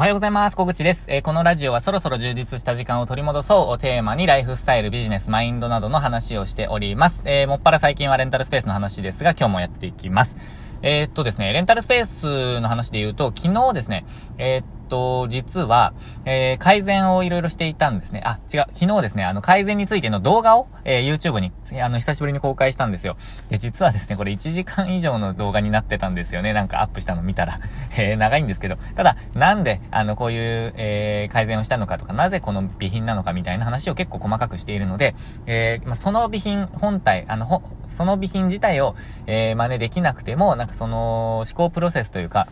おはようございます。小口です。えー、このラジオはそろそろ充実した時間を取り戻そうをテーマにライフスタイル、ビジネス、マインドなどの話をしております。えー、もっぱら最近はレンタルスペースの話ですが、今日もやっていきます。えー、っとですね、レンタルスペースの話で言うと、昨日ですね、えー、と、実は、えー、改善をいろいろしていたんですね。あ、違う。昨日ですね、あの、改善についての動画を、えー、YouTube に、あの、久しぶりに公開したんですよ。で、実はですね、これ1時間以上の動画になってたんですよね。なんかアップしたの見たら。えー、長いんですけど。ただ、なんで、あの、こういう、えー、改善をしたのかとか、なぜこの備品なのかみたいな話を結構細かくしているので、えー、まあ、その備品本体、あの、ほ、その備品自体を、えー、真似できなくても、なんかその、思考プロセスというか、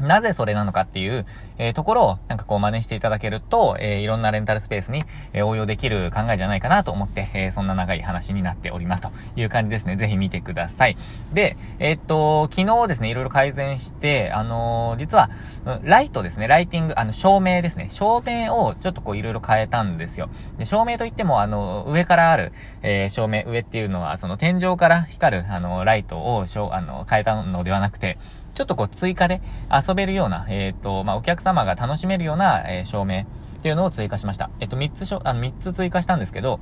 なぜそれなのかっていう、えー、ところを、なんかこう真似していただけると、えー、いろんなレンタルスペースに、えー、応用できる考えじゃないかなと思って、えそんな長い話になっておりますという感じですね。ぜひ見てください。で、えっと、昨日ですね、いろいろ改善して、あの実は、ライトですね、ライティング、あの、照明ですね。照明をちょっとこういろいろ変えたんですよ。で、照明といっても、あの、上からある、え照明、上っていうのは、その天井から光る、あの、ライトを、しょあの、変えたのではなくて、ちょっとこう追加で遊べるような、えっ、ー、と、まあ、お客様が楽しめるような、えー、照明っていうのを追加しました。えっ、と、3つしょ、あの、3つ追加したんですけど、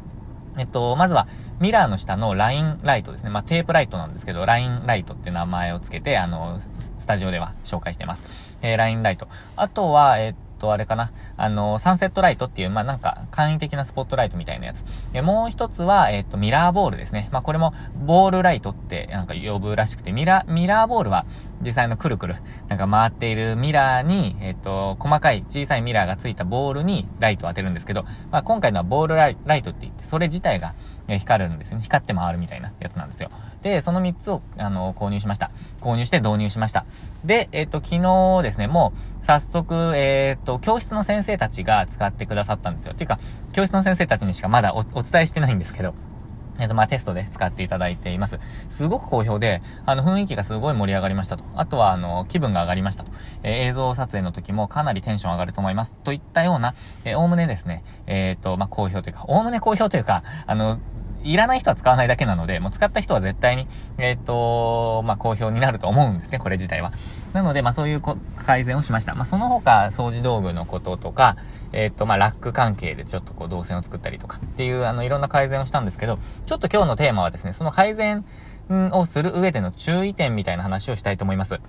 えっと、まずは、ミラーの下のラインライトですね。まあ、テープライトなんですけど、ラインライトって名前をつけて、あの、スタジオでは紹介してます。えー、ラインライト。あとは、えっと、あれかな。あの、サンセットライトっていう、まあ、なんか、簡易的なスポットライトみたいなやつ。で、もう一つは、えっと、ミラーボールですね。まあ、これも、ボールライトって、なんか呼ぶらしくて、ミラー、ミラーボールは、実際のくるくる、なんか回っているミラーに、えっと、細かい小さいミラーがついたボールにライトを当てるんですけど、まあ、今回のはボールライトって言って、それ自体が、え光るんですね。光って回るみたいなやつなんですよ。で、その3つを、あの、購入しました。購入して導入しました。で、えっ、と、昨日ですね、もう、早速、えっ、と、教室の先生たちが使ってくださったんですよ。ていうか、教室の先生たちにしかまだおお伝えしてないんですけど、えっ、と、まあ、テストで使っていただいています。すごく好評で、あの、雰囲気がすごい盛り上がりましたと。あとは、あの、気分が上がりましたと。えー、映像撮影の時もかなりテンション上がると思います。といったような、えー、おおむねですね、えっ、と、まあ、好評というか、おおむね好評というか、あの、いらない人は使わないだけなので、もう使った人は絶対に、えっ、ー、と、まあ、好評になると思うんですね、これ自体は。なので、まあ、そういう改善をしました。まあ、その他、掃除道具のこととか、えっ、ー、と、まあ、ラック関係でちょっとこう、動線を作ったりとかっていう、あの、いろんな改善をしたんですけど、ちょっと今日のテーマはですね、その改善をする上での注意点みたいな話をしたいと思います。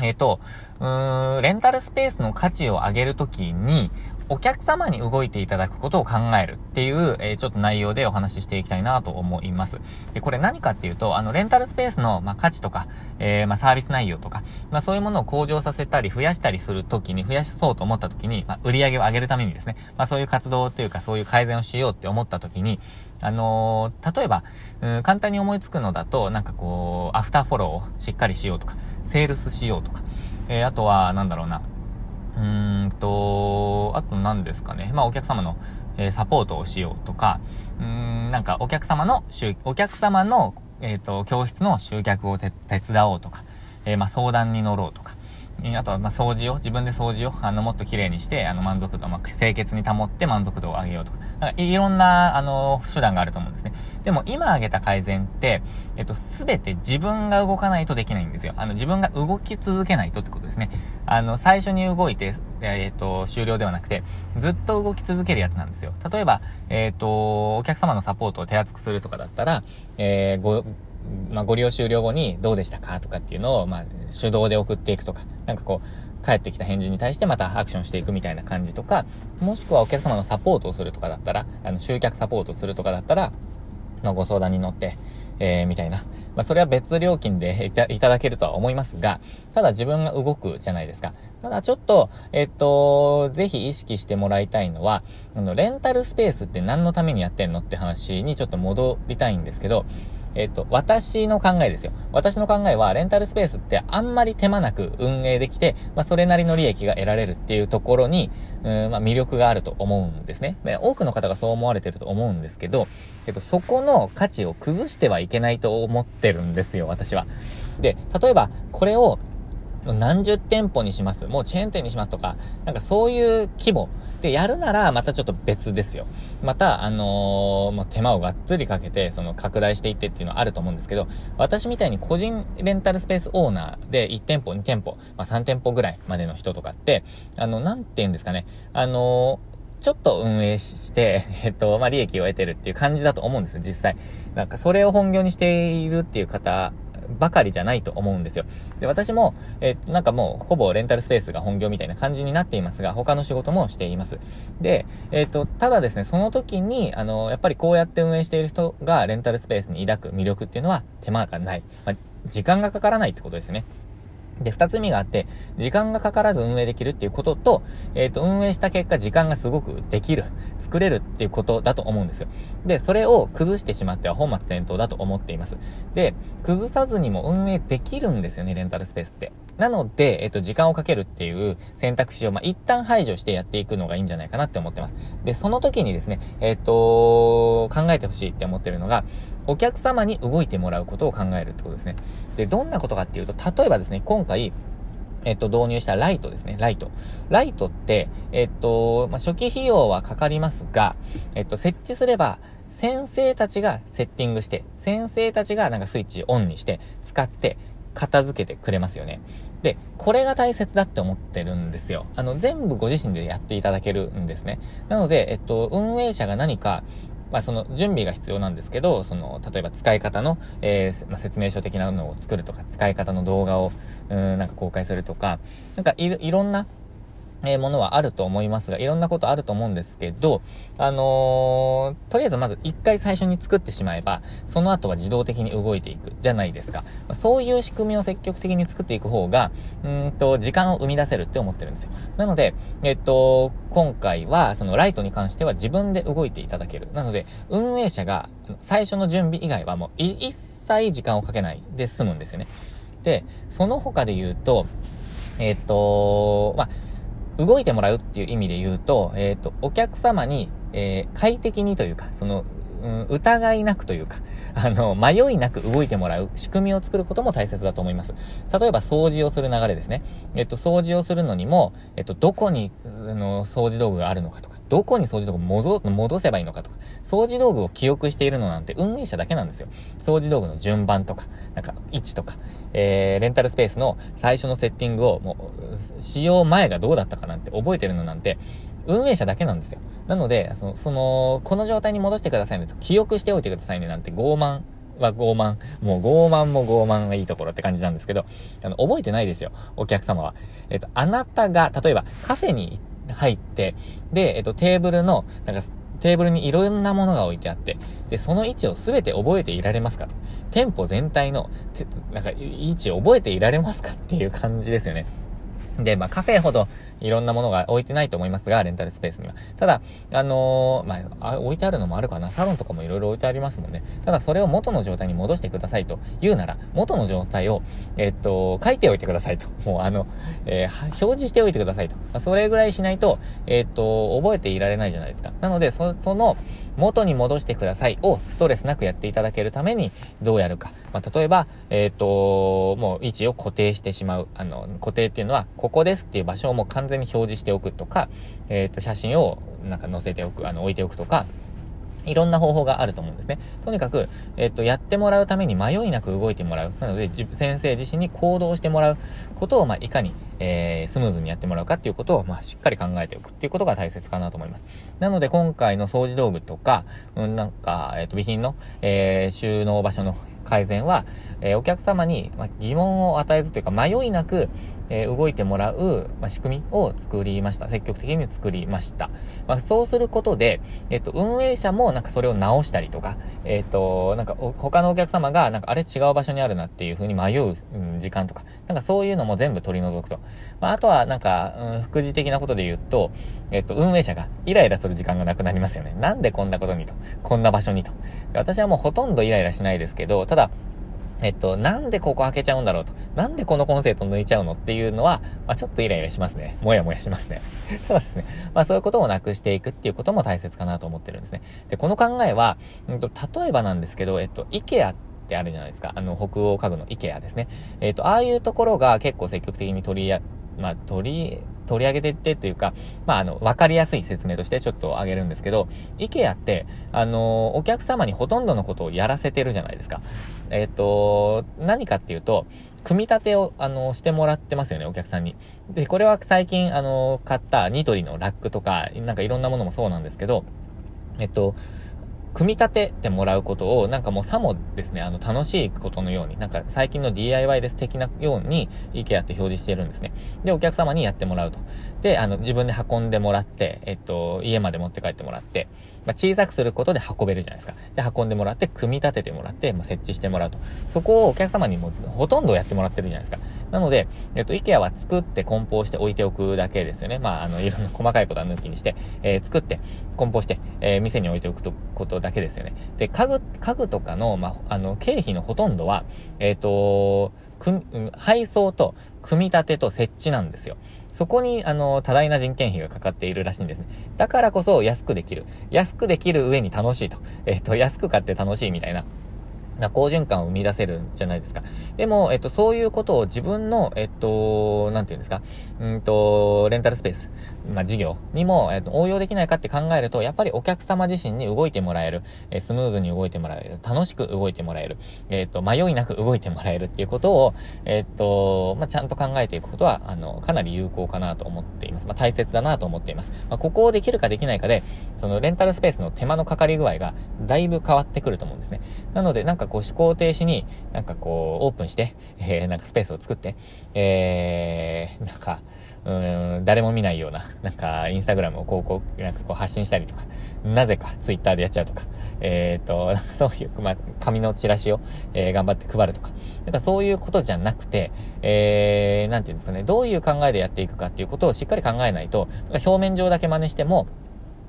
えっ、ー、と、うーん、レンタルスペースの価値を上げるときに、お客様に動いていただくことを考えるっていう、えー、ちょっと内容でお話ししていきたいなと思います。で、これ何かっていうと、あの、レンタルスペースの、まあ、価値とか、えー、まあ、サービス内容とか、まあ、そういうものを向上させたり、増やしたりするときに、増やそうと思ったときに、まあ、売り上げを上げるためにですね、まあ、そういう活動というか、そういう改善をしようって思ったときに、あのー、例えば、うん、簡単に思いつくのだと、なんかこう、アフターフォローをしっかりしようとか、セールスしようとか、えー、あとは、なんだろうな、うーんと、あと何ですかね。まあお客様の、えー、サポートをしようとか、うーん、なんかお客様の、お客様の、えっ、ー、と、教室の集客を手伝おうとか、えー、まあ相談に乗ろうとか、あとは、ま、掃除を、自分で掃除を、あの、もっと綺麗にして、あの、満足度、まあ、清潔に保って満足度を上げようとか、かいろんな、あの、手段があると思うんですね。でも、今挙げた改善って、えっと、すべて自分が動かないとできないんですよ。あの、自分が動き続けないとってことですね。あの、最初に動いて、えっと、終了ではなくて、ずっと動き続けるやつなんですよ。例えば、えっと、お客様のサポートを手厚くするとかだったら、えー、ご、まあ、ご利用終了後にどうでしたかとかっていうのを、まあ、手動で送っていくとか、なんかこう、帰ってきた返事に対してまたアクションしていくみたいな感じとか、もしくはお客様のサポートをするとかだったら、あの、集客サポートするとかだったら、まあ、ご相談に乗って、えー、みたいな。まあ、それは別料金でいただけるとは思いますが、ただ自分が動くじゃないですか。ただちょっと、えっと、ぜひ意識してもらいたいのは、あの、レンタルスペースって何のためにやってんのって話にちょっと戻りたいんですけど、えっ、と、私の考えですよ。私の考えは、レンタルスペースってあんまり手間なく運営できて、まあ、それなりの利益が得られるっていうところに、うん、まあ、魅力があると思うんですね。で多くの方がそう思われてると思うんですけど、えっと、そこの価値を崩してはいけないと思ってるんですよ、私は。で、例えば、これを、何十店舗にします、もうチェーン店にしますとか、なんかそういう規模で、やるなら、またちょっと別ですよ。また、あのー、もう手間をがっつりかけて、その、拡大していってっていうのはあると思うんですけど、私みたいに個人レンタルスペースオーナーで1店舗、2店舗、まあ、3店舗ぐらいまでの人とかって、あの、なんて言うんですかね、あのーちょっと運営して、えっと、まあ、利益を得てるっていう感じだと思うんですよ、実際。なんか、それを本業にしているっていう方ばかりじゃないと思うんですよ。で、私も、えー、なんかもう、ほぼレンタルスペースが本業みたいな感じになっていますが、他の仕事もしています。で、えっ、ー、と、ただですね、その時に、あの、やっぱりこうやって運営している人がレンタルスペースに抱く魅力っていうのは手間がない。まあ、時間がかからないってことですね。で、二つ目があって、時間がかからず運営できるっていうことと、えっ、ー、と、運営した結果、時間がすごくできる、作れるっていうことだと思うんですよ。で、それを崩してしまっては本末転倒だと思っています。で、崩さずにも運営できるんですよね、レンタルスペースって。なので、えっ、と、時間をかけるっていう選択肢を、まあ、一旦排除してやっていくのがいいんじゃないかなって思ってます。で、その時にですね、えっ、と、考えてほしいって思ってるのが、お客様に動いてもらうことを考えるってことですね。で、どんなことかっていうと、例えばですね、今回、えっと、導入したライトですね。ライト。ライトって、えっと、まあ、初期費用はかかりますが、えっと、設置すれば、先生たちがセッティングして、先生たちがなんかスイッチオンにして、使って、片付けてくれますよね。で、これが大切だって思ってるんですよ。あの、全部ご自身でやっていただけるんですね。なので、えっと、運営者が何か、まあ、その準備が必要なんですけど、その、例えば使い方の、えー、まあ、説明書的なのを作るとか、使い方の動画を、うん、なんか公開するとか、なんかいいろんな、えものはあると思いますが、いろんなことあると思うんですけど、あのー、とりあえずまず一回最初に作ってしまえば、その後は自動的に動いていくじゃないですか。そういう仕組みを積極的に作っていく方が、うんと、時間を生み出せるって思ってるんですよ。なので、えっと、今回は、そのライトに関しては自分で動いていただける。なので、運営者が最初の準備以外はもう一切時間をかけないで済むんですよね。で、その他で言うと、えっと、まあ、動いてもらうっていう意味で言うと、えっ、ー、と、お客様に、えー、快適にというか、その、うん、疑いなくというか、あの、迷いなく動いてもらう仕組みを作ることも大切だと思います。例えば掃除をする流れですね。えっと、掃除をするのにも、えっと、どこに、あの、掃除道具があるのかとか、どこに掃除道具戻、戻せばいいのかとか、掃除道具を記憶しているのなんて運営者だけなんですよ。掃除道具の順番とか、なんか、位置とか、えー、レンタルスペースの最初のセッティングを、もう、使用前がどうだったかなんて覚えてるのなんて、運営者だけなんですよ。なので、その、そのこの状態に戻してくださいねと、記憶しておいてくださいねなんて傲慢は傲慢。もう傲慢も傲慢がいいところって感じなんですけど、あの、覚えてないですよ。お客様は。えっと、あなたが、例えばカフェに入って、で、えっと、テーブルの、なんか、テーブルにいろんなものが置いてあって、で、その位置をすべて覚えていられますかと。店舗全体の、なんか、位置を覚えていられますかっていう感じですよね。で、まあ、カフェほどいろんなものが置いてないと思いますが、レンタルスペースには。ただ、あのー、まあ、置いてあるのもあるかな。サロンとかもいろいろ置いてありますもんね。ただ、それを元の状態に戻してくださいと言うなら、元の状態を、えっと、書いておいてくださいと。もう、あの、えー、表示しておいてくださいと。それぐらいしないと、えっと、覚えていられないじゃないですか。なので、そ、その、元に戻してくださいをストレスなくやっていただけるためにどうやるか。まあ、例えば、えっ、と、もう位置を固定してしまう。あの、固定っていうのは、ここですっていう場所をもう完全に表示しておくとか、えっ、と、写真をなんか載せておく、あの、置いておくとか、いろんな方法があると思うんですね。とにかく、えっと、やってもらうために迷いなく動いてもらう。なので、先生自身に行動してもらうことを、まあ、いかに、えー、スムーズにやってもらうかっていうことを、まあ、しっかり考えておくっていうことが大切かなと思います。なので、今回の掃除道具とか、うん、なんか、えっ、と、備品の、えー、収納場所の改善は、えー、お客様に、ま疑問を与えずというか迷いなく、え、動いてもらう、ま仕組みを作りました。積極的に作りました。まあ、そうすることで、えっ、と、運営者もなんかそれを直したりとか、えっ、と、なんか他のお客様がなんかあれ違う場所にあるなっていう風に迷う、時間とか、なんかそういうのも全部取り除くと。まあ、あとはなんか、うん、副次的なことで言うと、えっ、と、運営者がイライラする時間がなくなりますよね。なんでこんなことにと。こんな場所にと。私はもうほとんどイライラしないですけど、ただ、えっと、なんでここ開けちゃうんだろうと。なんでこのコンセント抜いちゃうのっていうのは、まあ、ちょっとイライラしますね。もやもやしますね。そうですね。まあ、そういうことをなくしていくっていうことも大切かなと思ってるんですね。で、この考えは、うんと、例えばなんですけど、えっと、IKEA ってあるじゃないですか。あの、北欧家具の IKEA ですね。えっと、ああいうところが結構積極的に取りや、まあ、取り、取り上げてってっていうか、まあ、あの、わかりやすい説明としてちょっと挙げるんですけど、IKEA って、あの、お客様にほとんどのことをやらせてるじゃないですか。えっ、と、何かっていうと、組み立てを、あの、してもらってますよね、お客さんに。で、これは最近、あの、買ったニトリのラックとか、なんかいろんなものもそうなんですけど、えっと、組み立ててもらうことを、なんかもうさもですね、あの、楽しいことのように、なんか最近の DIY です的なように、IKEA って表示してるんですね。で、お客様にやってもらうと。で、あの、自分で運んでもらって、えっと、家まで持って帰ってもらって、まあ、小さくすることで運べるじゃないですか。で、運んでもらって、組み立ててもらって、まあ、設置してもらうと。そこをお客様にもほとんどやってもらってるじゃないですか。なので、えっと、IKEA は作って梱包して置いておくだけですよね。まあ、あの、いろんな 細かいことは抜きにして、えー、作って、梱包して、えー、店に置いておくとことだけですよね。で、家具、家具とかの、まあ、あの、経費のほとんどは、えっ、ー、と、配送と、組み立てと設置なんですよ。そこに、あの、多大な人件費がかかっているらしいんですね。だからこそ安くできる。安くできる上に楽しいと。えっ、ー、と、安く買って楽しいみたいな。な好循環を生み出せるんじゃないですか。でも、えっと、そういうことを自分の、えっと、なんていうんですか、うんと、レンタルスペース、まあ、事業にも、えっと、応用できないかって考えると、やっぱりお客様自身に動いてもらえる、えスムーズに動いてもらえる、楽しく動いてもらえる、えっと、迷いなく動いてもらえるっていうことを、えっと、まあ、ちゃんと考えていくことは、あの、かなり有効かなと思っています。まあ、大切だなと思っています。まあ、ここをできるかできないかで、そのレンタルスペースの手間のかかり具合が、だいぶ変わってくると思うんですね。なので、なんかかこう、思考停止に、なんかこう、オープンして、えー、なんかスペースを作って、えー、なんか、うん、誰も見ないような、なんか、インスタグラムを広告、なんかこう発信したりとか、なぜかツイッターでやっちゃうとか、えっ、ー、と、そういう、まあ、紙のチラシを、えー、頑張って配るとか、なんかそういうことじゃなくて、えー、なんていうんですかね、どういう考えでやっていくかっていうことをしっかり考えないと、表面上だけ真似しても、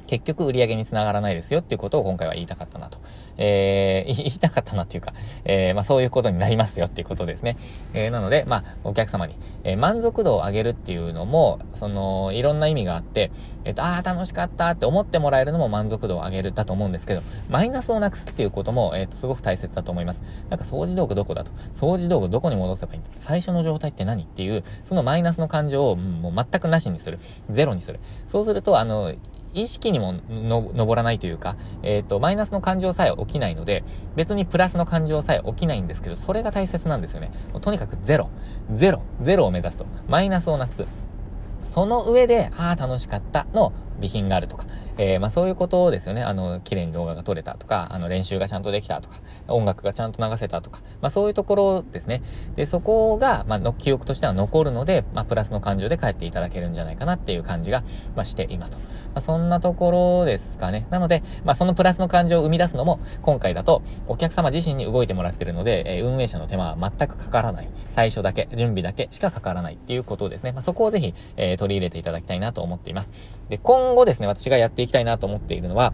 結局売り上げにつながらないですよっていうことを今回は言いたかったなと。えー、言いたかったなっていうか、えー、まあそういうことになりますよっていうことですね。えー、なので、まあお客様に、えー、満足度を上げるっていうのも、その、いろんな意味があって、えっ、ー、と、ああ、楽しかったって思ってもらえるのも満足度を上げるだと思うんですけど、マイナスをなくすっていうことも、えっ、ー、と、すごく大切だと思います。なんか掃除道具どこだと？掃除道具どこに戻せばいいんだ？最初の状態って何？っていう、そのマイナスの感情をもう全くなしにする。ゼロにする。そうすると、あの、意識にもの、登らないというか、えっ、ー、と、マイナスの感情さえ起きないので、別にプラスの感情さえ起きないんですけど、それが大切なんですよね。とにかくゼロ。ゼロ。ゼロを目指すと。マイナスをなくす。その上で、ああ、楽しかったの備品があるとか。えー、まあそういうことですよね。あの、綺麗に動画が撮れたとか、あの、練習がちゃんとできたとか、音楽がちゃんと流せたとか、まあそういうところですね。で、そこが、まあの、記憶としては残るので、まあプラスの感情で帰っていただけるんじゃないかなっていう感じが、まあしていますと。まあそんなところですかね。なので、まあそのプラスの感情を生み出すのも、今回だと、お客様自身に動いてもらってるので、えー、運営者の手間は全くかからない。最初だけ、準備だけしかかからないっていうことですね。まあそこをぜひ、えー、取り入れていただきたいなと思っています。で、今後ですね、私がやっていきたいなと思っているのは、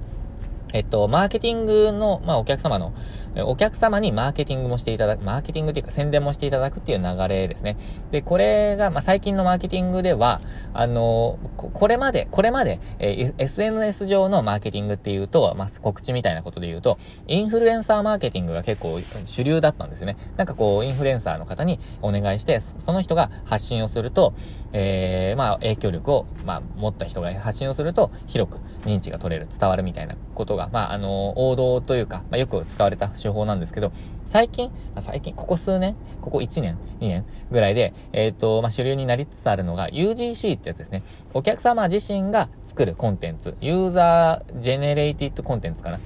えっと、マーケティングの、まあ、お客様の、お客様にマーケティングもしていただく、マーケティングっていうか宣伝もしていただくっていう流れですね。で、これが、まあ、最近のマーケティングでは、あの、これまで、これまで、えー、SNS 上のマーケティングっていうと、まあ、告知みたいなことで言うと、インフルエンサーマーケティングが結構主流だったんですよね。なんかこう、インフルエンサーの方にお願いして、その人が発信をすると、えー、まあ、影響力を、まあ、持った人が発信をすると、広く認知が取れる、伝わるみたいなことが、まあ、あの、王道というか、まあ、よく使われた手法なんですけど、最近、最近、ここ数年、ここ1年、2年ぐらいで、えっ、ー、と、まあ、主流になりつつあるのが UGC ってやつですね。お客様自身が作るコンテンツ、ユーザージェネレイティッドコンテンツかな。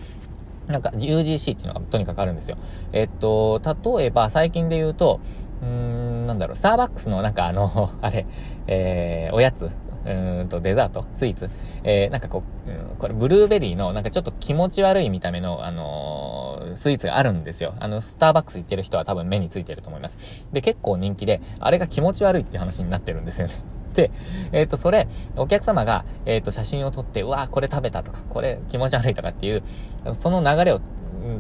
なんか UGC っていうのがとにかくあるんですよ。えっ、ー、と、例えば最近で言うと、うーん、なんだろう、スターバックスのなんかあの、あれ、えー、おやつ、うんと、デザート、スイーツ。えー、なんかこう、うん、これ、ブルーベリーの、なんかちょっと気持ち悪い見た目の、あのー、スイーツがあるんですよ。あの、スターバックス行ってる人は多分目についてると思います。で、結構人気で、あれが気持ち悪いって話になってるんですよね。で、えっ、ー、と、それ、お客様が、えっ、ー、と、写真を撮って、うわこれ食べたとか、これ気持ち悪いとかっていう、その流れを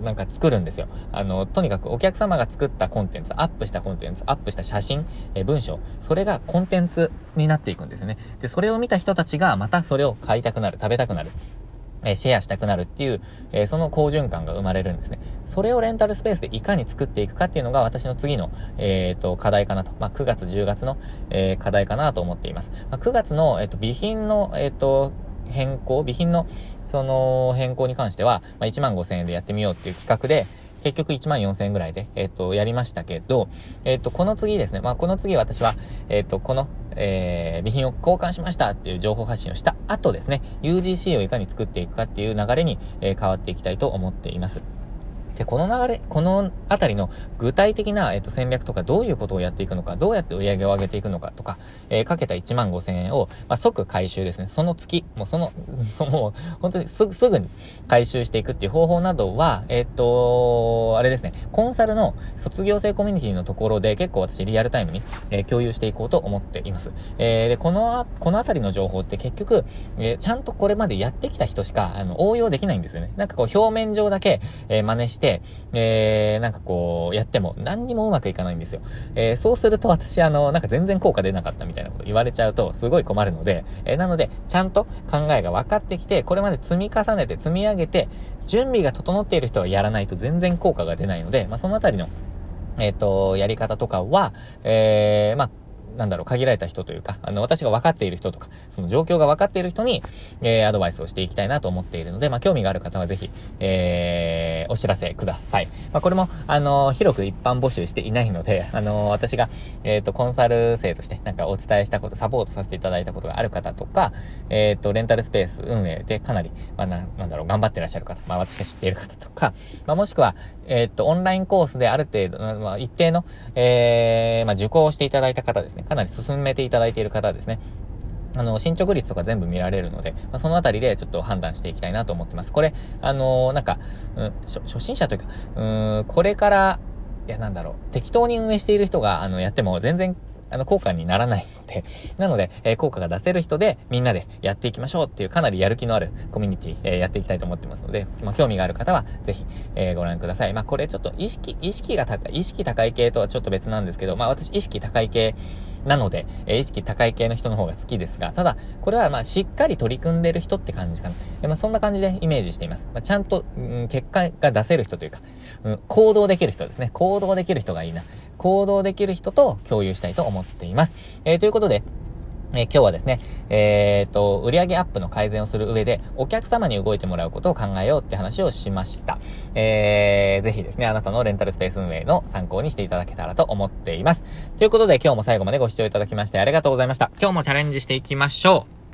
なんか作るんですよ。あの、とにかくお客様が作ったコンテンツ、アップしたコンテンツ、アップした写真、え文章、それがコンテンツになっていくんですよね。で、それを見た人たちがまたそれを買いたくなる、食べたくなる。えシェアしたくなるっていう、え、その好循環が生まれるんですね。それをレンタルスペースでいかに作っていくかっていうのが私の次の、えっ、ー、と、課題かなと。まあ、9月、10月の、えー、課題かなと思っています。まあ、9月の、えっ、と、備品の、えっ、と、変更、備品の、その、変更に関しては、まあ、1万5千円でやってみようっていう企画で、結局1万4000円ぐらいで、えっ、と、やりましたけど、えっ、と、この次ですね、まあ、この次私は、えっ、と、この、えー、備品を交換しましたっていう情報発信をした後ですね、UGC をいかに作っていくかっていう流れに、えー、変わっていきたいと思っています。で、この流れ、このあたりの具体的な、えっと、戦略とか、どういうことをやっていくのか、どうやって売り上げを上げていくのかとか、えー、かけた1万5千円を、まあ、即回収ですね。その月、もうその、その、本当にすぐ、すぐに回収していくっていう方法などは、えっと、あれですね、コンサルの卒業生コミュニティのところで結構私リアルタイムに、えー、共有していこうと思っています。えー、で、このあ、このあたりの情報って結局、えー、ちゃんとこれまでやってきた人しか、あの、応用できないんですよね。なんかこう、表面上だけ、えー、真似して、て、えー、なんかこう、やっても何にもうまくいかないんですよ。えー、そうすると私、あの、なんか全然効果出なかったみたいなこと言われちゃうと、すごい困るので、えー、なので、ちゃんと考えが分かってきて、これまで積み重ねて積み上げて、準備が整っている人はやらないと全然効果が出ないので、まあ、そのあたりの、えっ、ー、と、やり方とかは、えー、まあ、なんだろう、限られた人というか、あの、私が分かっている人とか、その状況が分かっている人に、えー、アドバイスをしていきたいなと思っているので、まあ、興味がある方はぜひ、えー、お知らせください。まあ、これも、あの、広く一般募集していないので、あの、私が、えっ、ー、と、コンサル生として、なんかお伝えしたこと、サポートさせていただいたことがある方とか、えっ、ー、と、レンタルスペース運営でかなり、まあ、な、なんだろう、頑張ってらっしゃる方、まあ、私が知っている方とか、まあ、もしくは、えっ、と、オンラインコースである程度、まあ、一定の、えー、まあ、受講をしていただいた方ですね、かなり進めていただいている方ですね。あの、進捗率とか全部見られるので、まあ、そのあたりでちょっと判断していきたいなと思ってます。これ、あのー、なんか、うん、初心者というか、うん、これから、いや、なんだろう、適当に運営している人が、あの、やっても全然あの、効果にならないので、なので、えー、効果が出せる人で、みんなでやっていきましょうっていう、かなりやる気のあるコミュニティ、えー、やっていきたいと思ってますので、まあ、興味がある方は、ぜひ、えー、ご覧ください。まあ、これちょっと意識、意識が高い、意識高い系とはちょっと別なんですけど、まあ、私、意識高い系なので、えー、意識高い系の人の方が好きですが、ただ、これは、まあ、しっかり取り組んでる人って感じかな。まあ、そんな感じでイメージしています。まあ、ちゃんと、うん、結果が出せる人というか、うん、行動できる人ですね。行動できる人がいいな。行動できる人と共有したいと思っています。えー、ということで、え、今日はですね、えっ、と、売上アップの改善をする上で、お客様に動いてもらうことを考えようって話をしました。えー、ぜひですね、あなたのレンタルスペース運営の参考にしていただけたらと思っています。ということで、今日も最後までご視聴いただきましてありがとうございました。今日もチャレンジしていきましょう。